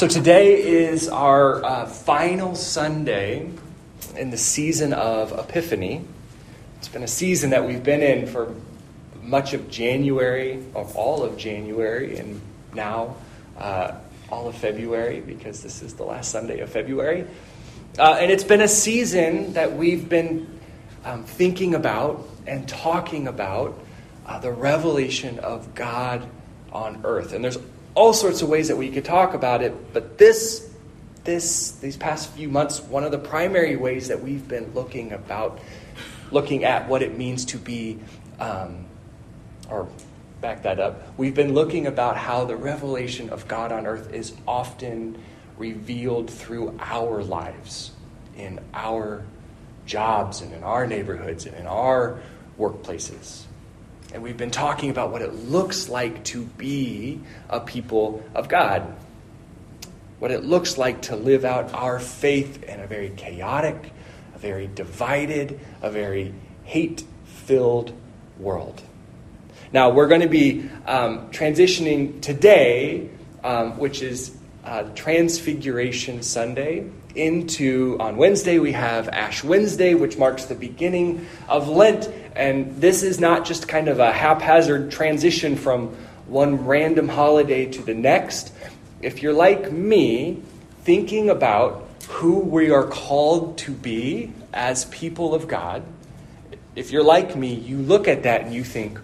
So today is our uh, final Sunday in the season of Epiphany. It's been a season that we've been in for much of January, of all of January, and now uh, all of February, because this is the last Sunday of February. Uh, and it's been a season that we've been um, thinking about and talking about uh, the revelation of God on earth. And there's all sorts of ways that we could talk about it, but this this these past few months, one of the primary ways that we've been looking about looking at what it means to be um, or back that up. We've been looking about how the revelation of God on earth is often revealed through our lives, in our jobs and in our neighborhoods and in our workplaces. And we've been talking about what it looks like to be a people of God. What it looks like to live out our faith in a very chaotic, a very divided, a very hate filled world. Now, we're going to be um, transitioning today, um, which is uh, Transfiguration Sunday into on Wednesday we have Ash Wednesday, which marks the beginning of Lent. And this is not just kind of a haphazard transition from one random holiday to the next. If you're like me, thinking about who we are called to be as people of God, if you're like me, you look at that and you think,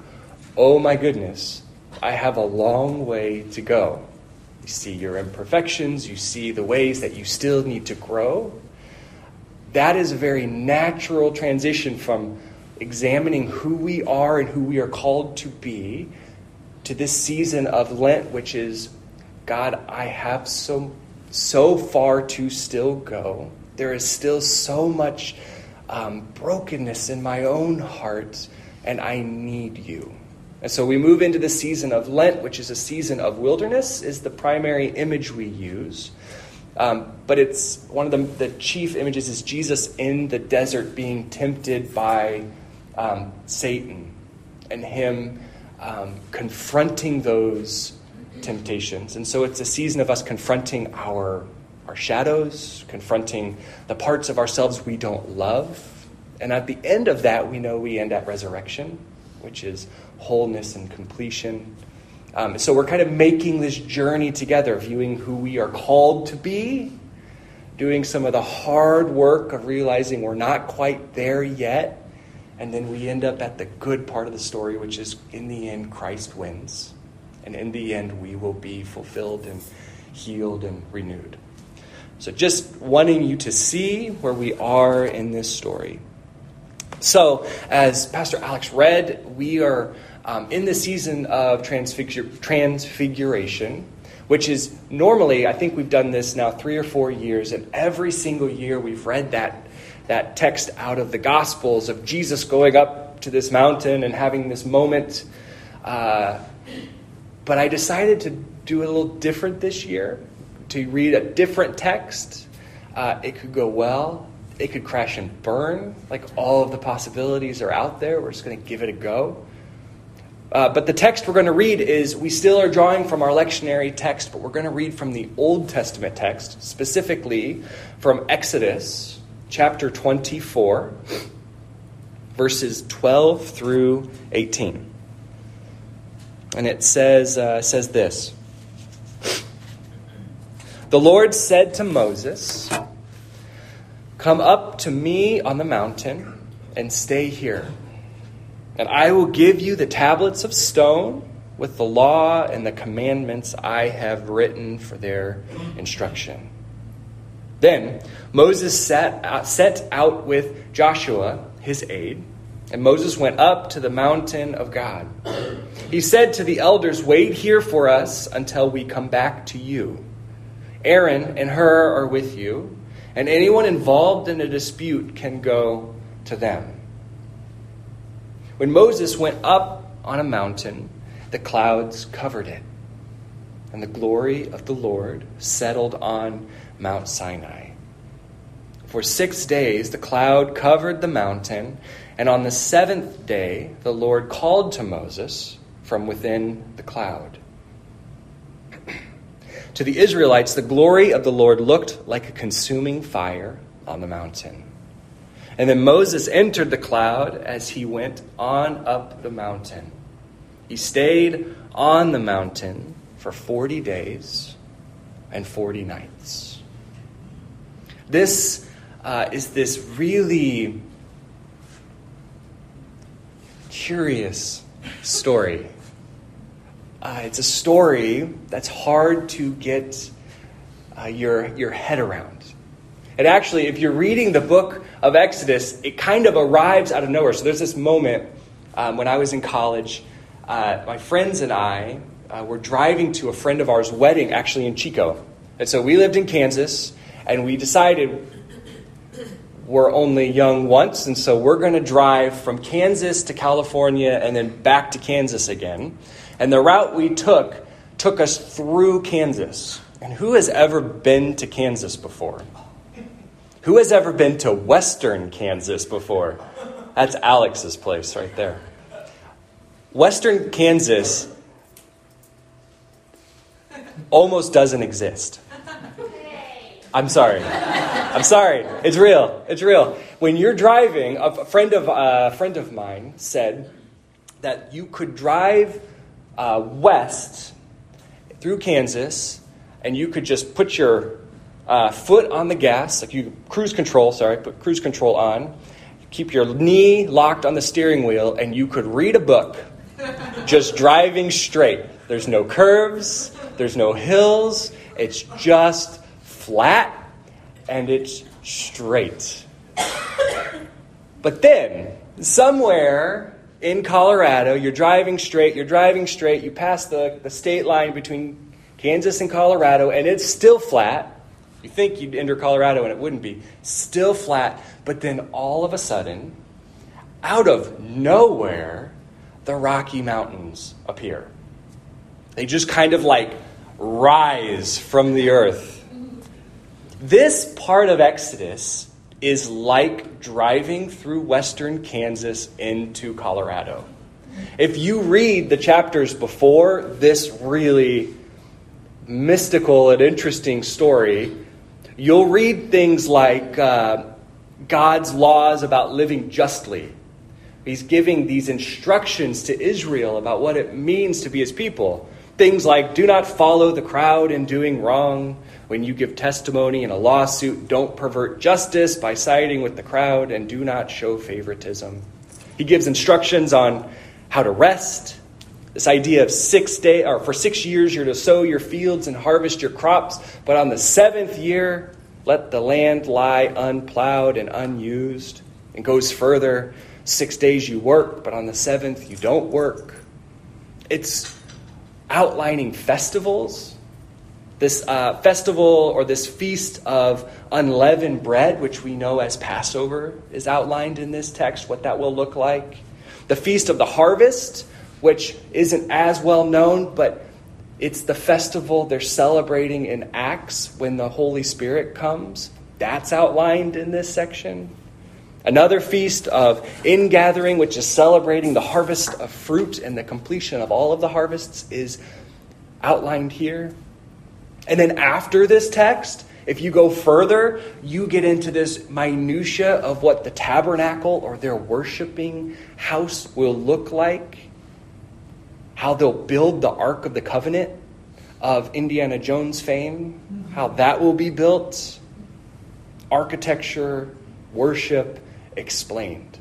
oh my goodness, I have a long way to go. You see your imperfections, you see the ways that you still need to grow. That is a very natural transition from examining who we are and who we are called to be to this season of Lent, which is God, I have so so far to still go. There is still so much um, brokenness in my own heart, and I need you. And so we move into the season of Lent, which is a season of wilderness, is the primary image we use. Um, but it's one of the, the, chief images is Jesus in the desert being tempted by um, Satan and him um, confronting those temptations. And so it's a season of us confronting our, our shadows, confronting the parts of ourselves we don't love. And at the end of that, we know we end at resurrection, which is wholeness and completion. Um, so we're kind of making this journey together, viewing who we are called to be, doing some of the hard work of realizing we're not quite there yet. And then we end up at the good part of the story, which is in the end, Christ wins. And in the end, we will be fulfilled and healed and renewed. So, just wanting you to see where we are in this story. So, as Pastor Alex read, we are um, in the season of transfigur- transfiguration, which is normally, I think we've done this now three or four years, and every single year we've read that, that text out of the Gospels of Jesus going up to this mountain and having this moment. Uh, but I decided to do a little different this year, to read a different text. Uh, it could go well, it could crash and burn. Like all of the possibilities are out there. We're just going to give it a go. Uh, but the text we're going to read is we still are drawing from our lectionary text, but we're going to read from the Old Testament text, specifically from Exodus chapter 24, verses 12 through 18. And it says, uh, says this The Lord said to Moses, Come up to me on the mountain and stay here. And I will give you the tablets of stone with the law and the commandments I have written for their instruction. Then Moses set out, uh, set out with Joshua, his aide, and Moses went up to the mountain of God. He said to the elders, Wait here for us until we come back to you. Aaron and Hur are with you and anyone involved in a dispute can go to them. When Moses went up on a mountain, the clouds covered it, and the glory of the Lord settled on Mount Sinai. For six days the cloud covered the mountain, and on the seventh day the Lord called to Moses from within the cloud. To the Israelites, the glory of the Lord looked like a consuming fire on the mountain. And then Moses entered the cloud as he went on up the mountain. He stayed on the mountain for 40 days and 40 nights. This uh, is this really curious story. Uh, it's a story that's hard to get uh, your, your head around. And actually, if you're reading the book of Exodus, it kind of arrives out of nowhere. So there's this moment um, when I was in college, uh, my friends and I uh, were driving to a friend of ours' wedding, actually in Chico. And so we lived in Kansas, and we decided we're only young once, and so we're going to drive from Kansas to California and then back to Kansas again. And the route we took took us through Kansas. And who has ever been to Kansas before? Who has ever been to Western Kansas before? That's Alex's place right there. Western Kansas almost doesn't exist. I'm sorry. I'm sorry. It's real. It's real. When you're driving, a friend of uh, a friend of mine said that you could drive uh, west through Kansas, and you could just put your uh, foot on the gas, like you cruise control. Sorry, put cruise control on. Keep your knee locked on the steering wheel, and you could read a book, just driving straight. There's no curves. There's no hills. It's just flat and it's straight. But then, somewhere in Colorado, you're driving straight, you're driving straight, you pass the, the state line between Kansas and Colorado, and it's still flat. You think you'd enter Colorado and it wouldn't be. Still flat, but then all of a sudden, out of nowhere, the Rocky Mountains appear. They just kind of like rise from the earth this part of Exodus is like driving through western Kansas into Colorado. If you read the chapters before this really mystical and interesting story, you'll read things like uh, God's laws about living justly. He's giving these instructions to Israel about what it means to be his people. Things like do not follow the crowd in doing wrong, when you give testimony in a lawsuit, don't pervert justice by siding with the crowd and do not show favoritism. He gives instructions on how to rest. This idea of six day or for six years you're to sow your fields and harvest your crops, but on the seventh year let the land lie unplowed and unused. And goes further, six days you work, but on the seventh you don't work. It's outlining festivals this uh, festival or this feast of unleavened bread, which we know as Passover, is outlined in this text, what that will look like. The feast of the harvest, which isn't as well known, but it's the festival they're celebrating in Acts when the Holy Spirit comes. That's outlined in this section. Another feast of ingathering, which is celebrating the harvest of fruit and the completion of all of the harvests, is outlined here. And then after this text, if you go further, you get into this minutia of what the tabernacle or their worshiping house will look like, how they'll build the Ark of the Covenant of Indiana Jones fame, how that will be built, architecture, worship explained.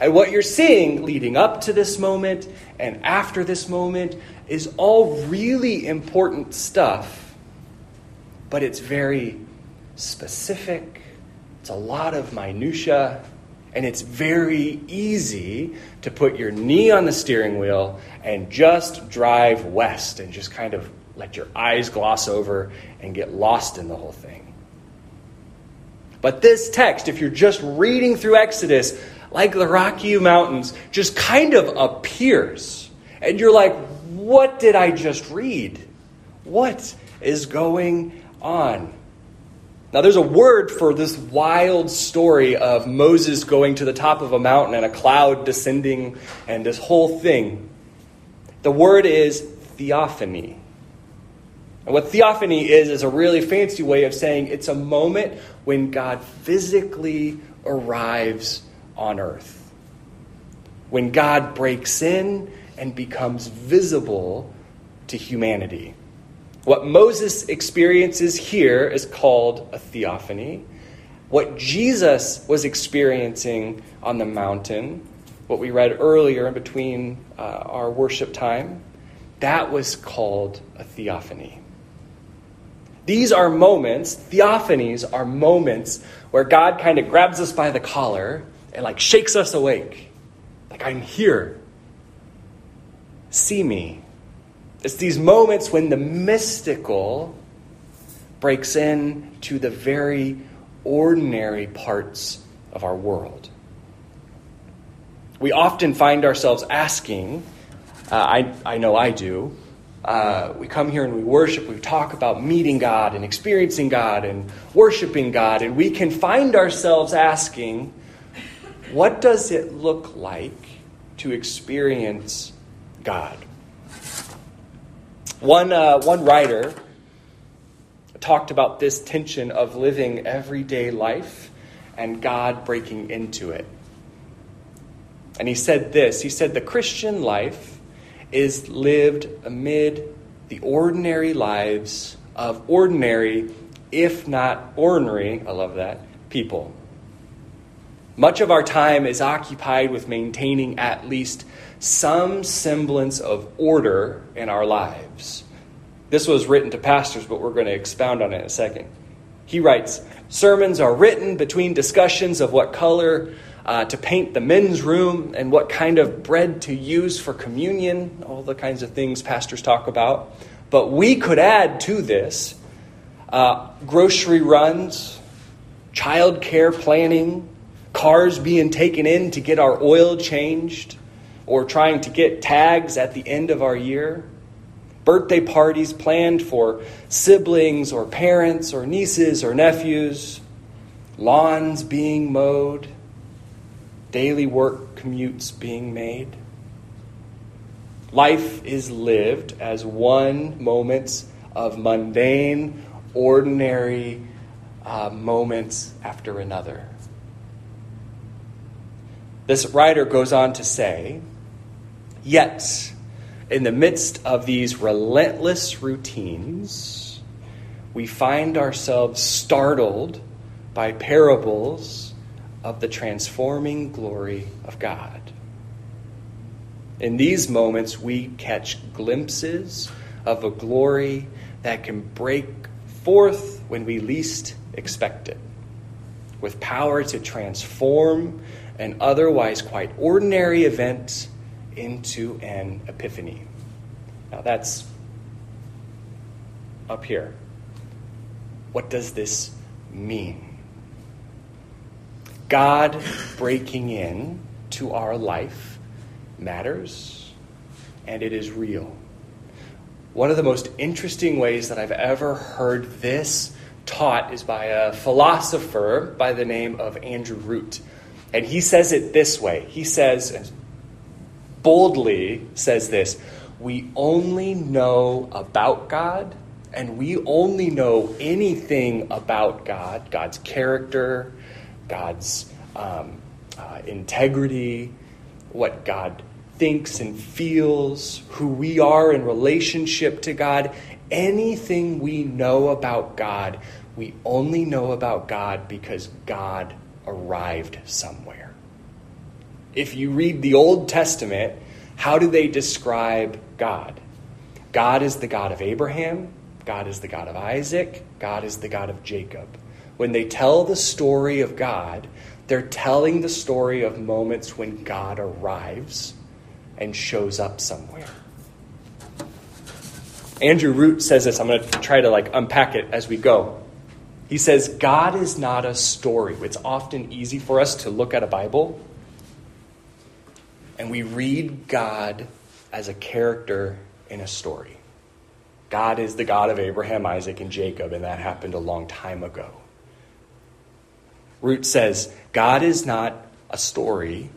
And what you're seeing leading up to this moment and after this moment is all really important stuff but it's very specific. It's a lot of minutia, and it's very easy to put your knee on the steering wheel and just drive west and just kind of let your eyes gloss over and get lost in the whole thing. But this text, if you're just reading through Exodus, like the Rocky Mountains, just kind of appears. And you're like, what did I just read? What is going on. Now, there's a word for this wild story of Moses going to the top of a mountain and a cloud descending and this whole thing. The word is theophany. And what theophany is, is a really fancy way of saying it's a moment when God physically arrives on earth. When God breaks in and becomes visible to humanity. What Moses experiences here is called a theophany. What Jesus was experiencing on the mountain, what we read earlier in between uh, our worship time, that was called a theophany. These are moments, theophanies are moments where God kind of grabs us by the collar and like shakes us awake. Like, I'm here. See me. It's these moments when the mystical breaks in to the very ordinary parts of our world. We often find ourselves asking, uh, I, I know I do, uh, we come here and we worship, we talk about meeting God and experiencing God and worshiping God, and we can find ourselves asking, what does it look like to experience God? One, uh, one writer talked about this tension of living everyday life and God breaking into it. And he said this He said, The Christian life is lived amid the ordinary lives of ordinary, if not ordinary, I love that, people. Much of our time is occupied with maintaining at least some semblance of order in our lives. This was written to pastors, but we're going to expound on it in a second. He writes Sermons are written between discussions of what color uh, to paint the men's room and what kind of bread to use for communion, all the kinds of things pastors talk about. But we could add to this uh, grocery runs, child care planning, cars being taken in to get our oil changed, or trying to get tags at the end of our year, birthday parties planned for siblings or parents or nieces or nephews, lawns being mowed, daily work commutes being made. Life is lived as one moments of mundane, ordinary uh, moments after another. This writer goes on to say Yet, in the midst of these relentless routines, we find ourselves startled by parables of the transforming glory of God. In these moments, we catch glimpses of a glory that can break forth when we least expect it, with power to transform an otherwise quite ordinary event into an epiphany. Now that's up here. What does this mean? God breaking in to our life matters and it is real. One of the most interesting ways that I've ever heard this taught is by a philosopher by the name of Andrew Root. And he says it this way. He says, boldly says this We only know about God, and we only know anything about God, God's character, God's um, uh, integrity, what God thinks and feels, who we are in relationship to God. Anything we know about God, we only know about God because God arrived somewhere. If you read the Old Testament, how do they describe God? God is the God of Abraham, God is the God of Isaac, God is the God of Jacob. When they tell the story of God, they're telling the story of moments when God arrives and shows up somewhere. Andrew Root says this. I'm going to try to like unpack it as we go. He says God is not a story. It's often easy for us to look at a Bible and we read God as a character in a story. God is the God of Abraham, Isaac, and Jacob, and that happened a long time ago. Root says God is not a story,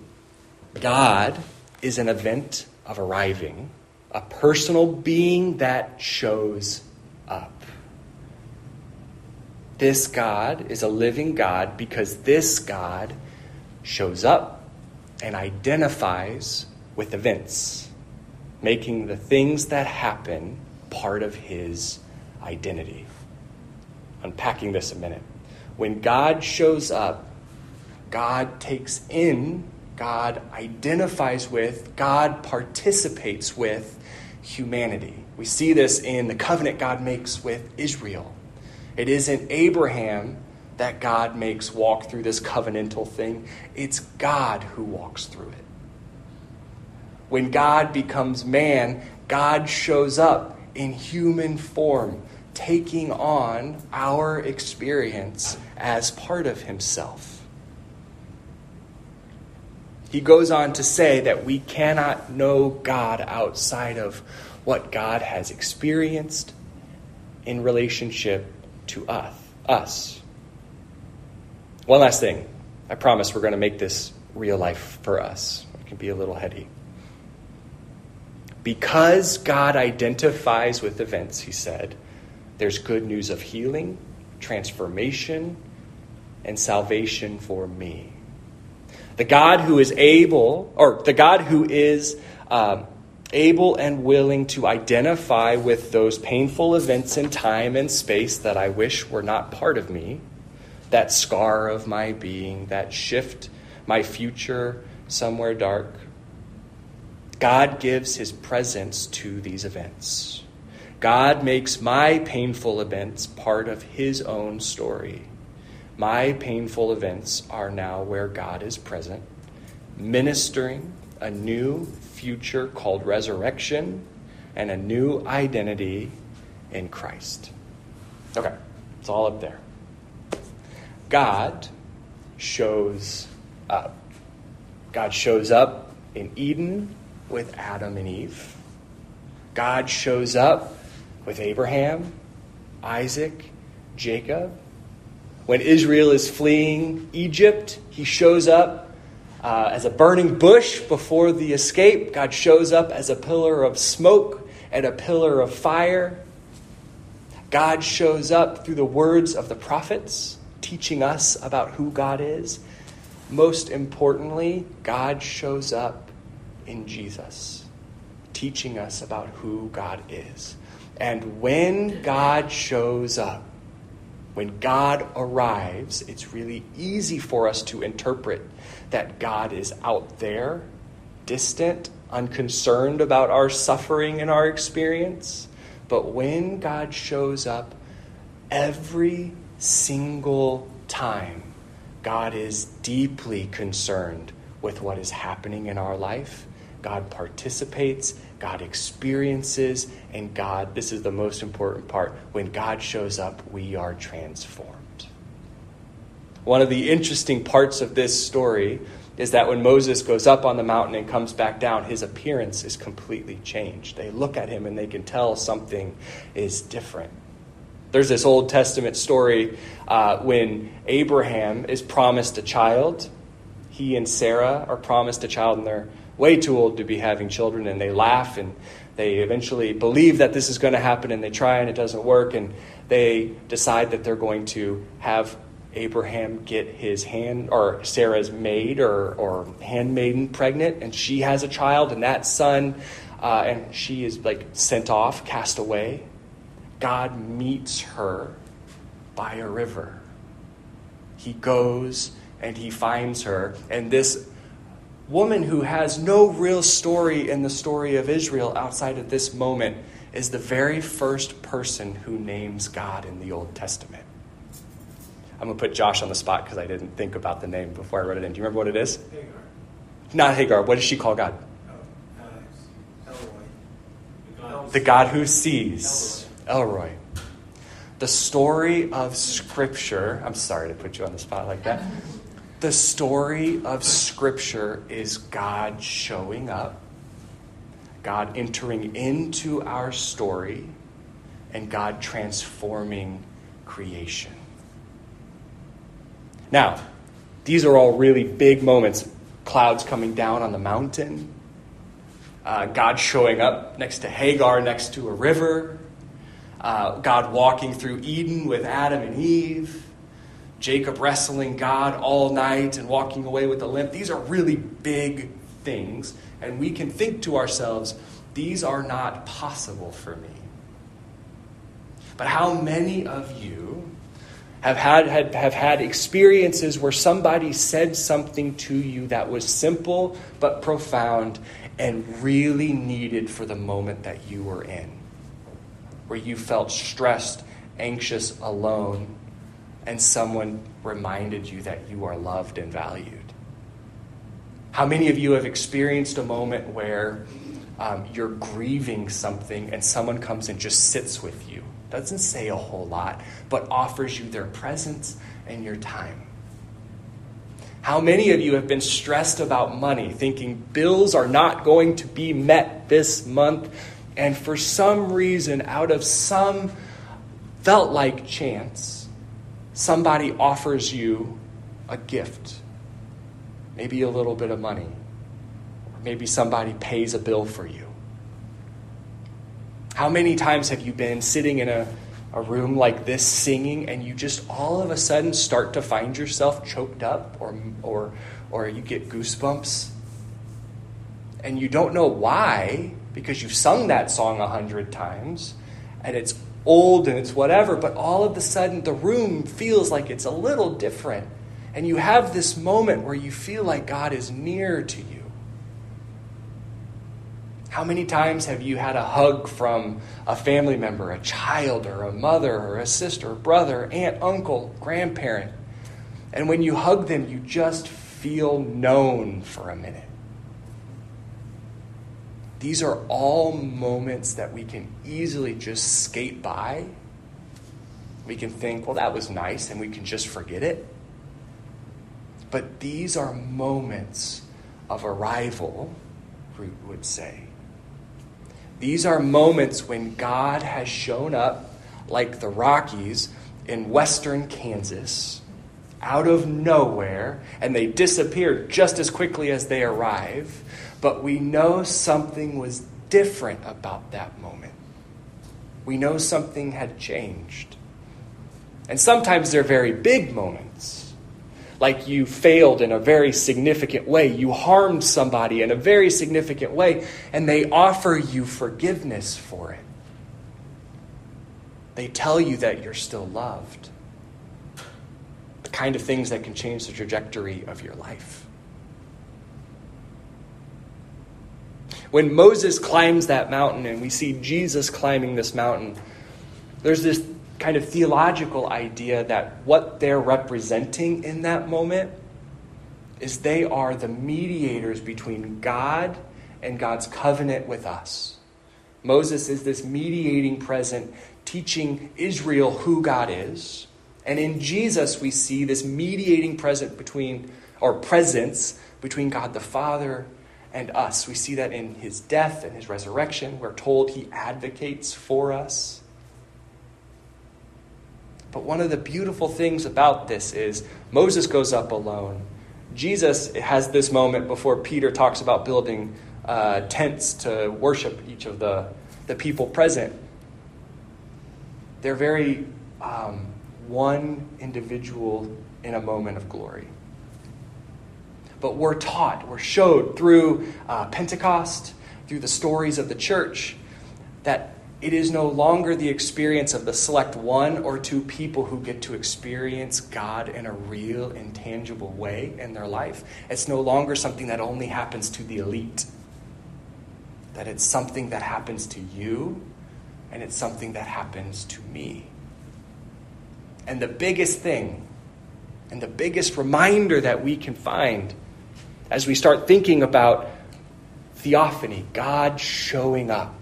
God is an event of arriving, a personal being that shows up. This God is a living God because this God shows up and identifies with events, making the things that happen part of his identity. Unpacking this a minute. When God shows up, God takes in, God identifies with, God participates with humanity. We see this in the covenant God makes with Israel. It isn't Abraham that God makes walk through this covenantal thing, it's God who walks through it. When God becomes man, God shows up in human form, taking on our experience as part of himself. He goes on to say that we cannot know God outside of what God has experienced in relationship to us. us. One last thing. I promise we're going to make this real life for us. It can be a little heady. Because God identifies with events, he said, there's good news of healing, transformation, and salvation for me. The God who is able, or the God who is um, able and willing to identify with those painful events in time and space that I wish were not part of me, that scar of my being, that shift my future somewhere dark. God gives his presence to these events. God makes my painful events part of his own story. My painful events are now where God is present, ministering a new future called resurrection and a new identity in Christ. Okay, it's all up there. God shows up. God shows up in Eden with Adam and Eve. God shows up with Abraham, Isaac, Jacob. When Israel is fleeing Egypt, he shows up uh, as a burning bush before the escape. God shows up as a pillar of smoke and a pillar of fire. God shows up through the words of the prophets, teaching us about who God is. Most importantly, God shows up in Jesus, teaching us about who God is. And when God shows up, when God arrives, it's really easy for us to interpret that God is out there, distant, unconcerned about our suffering and our experience. But when God shows up, every single time, God is deeply concerned with what is happening in our life. God participates, God experiences, and God, this is the most important part, when God shows up, we are transformed. One of the interesting parts of this story is that when Moses goes up on the mountain and comes back down, his appearance is completely changed. They look at him and they can tell something is different. There's this Old Testament story uh, when Abraham is promised a child. He and Sarah are promised a child, and they're way too old to be having children, and they laugh and they eventually believe that this is going to happen, and they try and it doesn't work, and they decide that they're going to have Abraham get his hand or Sarah's maid or, or handmaiden pregnant, and she has a child, and that son, uh, and she is like sent off, cast away. God meets her by a river. He goes and he finds her, and this woman who has no real story in the story of Israel outside of this moment is the very first person who names God in the Old Testament. I'm going to put Josh on the spot because I didn't think about the name before I wrote it in. Do you remember what it is? Hagar. Not Hagar. What does she call God? Oh, uh, The God who sees. El Roi. The story of Scripture. I'm sorry to put you on the spot like that. The story of Scripture is God showing up, God entering into our story, and God transforming creation. Now, these are all really big moments. Clouds coming down on the mountain, uh, God showing up next to Hagar, next to a river. uh, God walking through Eden with Adam and Eve, Jacob wrestling God all night and walking away with a limp. These are really big things, and we can think to ourselves, these are not possible for me. But how many of you have had, had, have had experiences where somebody said something to you that was simple but profound and really needed for the moment that you were in? Where you felt stressed, anxious, alone, and someone reminded you that you are loved and valued. How many of you have experienced a moment where um, you're grieving something and someone comes and just sits with you? Doesn't say a whole lot, but offers you their presence and your time. How many of you have been stressed about money, thinking bills are not going to be met this month, and for some reason, out of some felt like chance, somebody offers you a gift? Maybe a little bit of money. Maybe somebody pays a bill for you. How many times have you been sitting in a, a room like this singing and you just all of a sudden start to find yourself choked up or, or, or you get goosebumps? And you don't know why because you've sung that song a hundred times and it's old and it's whatever, but all of a sudden the room feels like it's a little different. And you have this moment where you feel like God is near to you. How many times have you had a hug from a family member, a child, or a mother, or a sister, brother, aunt, uncle, grandparent? And when you hug them, you just feel known for a minute. These are all moments that we can easily just skate by. We can think, well, that was nice, and we can just forget it. But these are moments of arrival, Root would say. These are moments when God has shown up, like the Rockies in western Kansas, out of nowhere, and they disappear just as quickly as they arrive. But we know something was different about that moment. We know something had changed. And sometimes they're very big moments like you failed in a very significant way. You harmed somebody in a very significant way, and they offer you forgiveness for it. They tell you that you're still loved. The kind of things that can change the trajectory of your life. When Moses climbs that mountain and we see Jesus climbing this mountain, there's this kind of theological idea that what they're representing in that moment is they are the mediators between God and God's covenant with us. Moses is this mediating present, teaching Israel who God is. And in Jesus, we see this mediating present between, or presence between God the Father and us. We see that in his death and his resurrection. We're told he advocates for us. But one of the beautiful things about this is Moses goes up alone. Jesus has this moment before Peter talks about building uh, tents to worship each of the, the people present. They're very um, one individual in a moment of glory. But we're taught, we're showed through uh, Pentecost, through the stories of the church, that it is no longer the experience of the select one or two people who get to experience God in a real and tangible way in their life. It's no longer something that only happens to the elite. That it's something that happens to you and it's something that happens to me. And the biggest thing and the biggest reminder that we can find as we start thinking about theophany, God showing up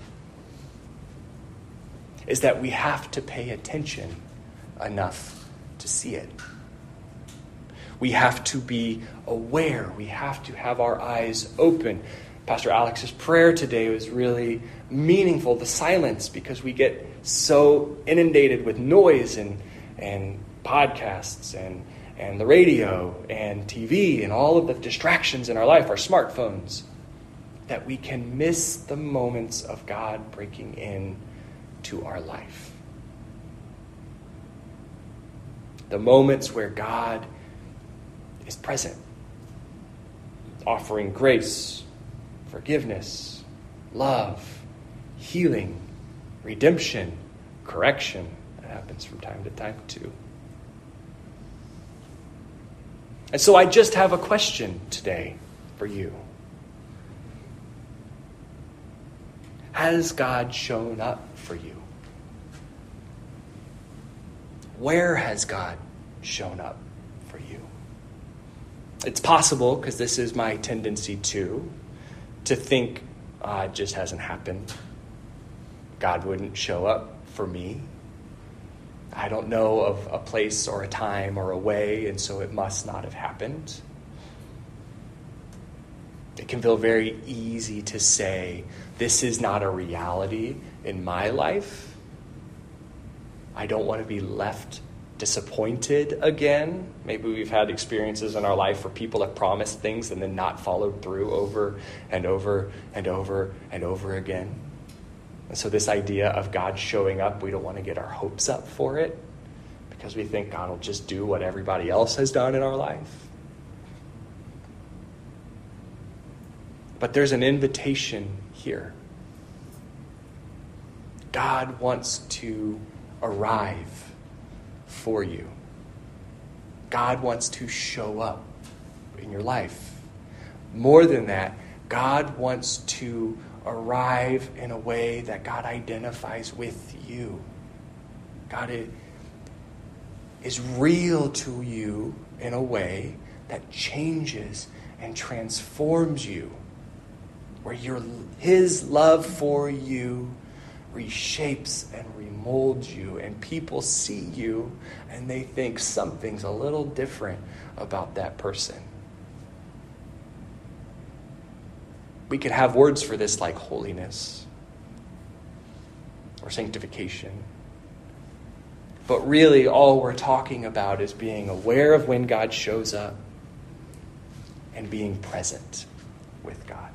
is that we have to pay attention enough to see it. We have to be aware. We have to have our eyes open. Pastor Alex's prayer today was really meaningful, the silence, because we get so inundated with noise and, and podcasts and, and the radio and TV and all of the distractions in our life, our smartphones, that we can miss the moments of God breaking in to our life. The moments where God is present, offering grace, forgiveness, love, healing, redemption, correction. That happens from time to time, too. And so I just have a question today for you. Has God shown up for you? Where has God shown up for you? It's possible, because this is my tendency too, to think uh, it just hasn't happened. God wouldn't show up for me. I don't know of a place or a time or a way, and so it must not have happened. It can feel very easy to say, This is not a reality in my life. I don't want to be left disappointed again. Maybe we've had experiences in our life where people have promised things and then not followed through over and over and over and over again. And so, this idea of God showing up, we don't want to get our hopes up for it because we think God will just do what everybody else has done in our life. But there's an invitation here. God wants to arrive for you. God wants to show up in your life. More than that, God wants to arrive in a way that God identifies with you. God is real to you in a way that changes and transforms you, where your, His love for you reshapes and remolds you, and people see you and they think something's a little different about that person. We could have words for this like holiness or sanctification. But really, all we're talking about is being aware of when God shows up and being present with God.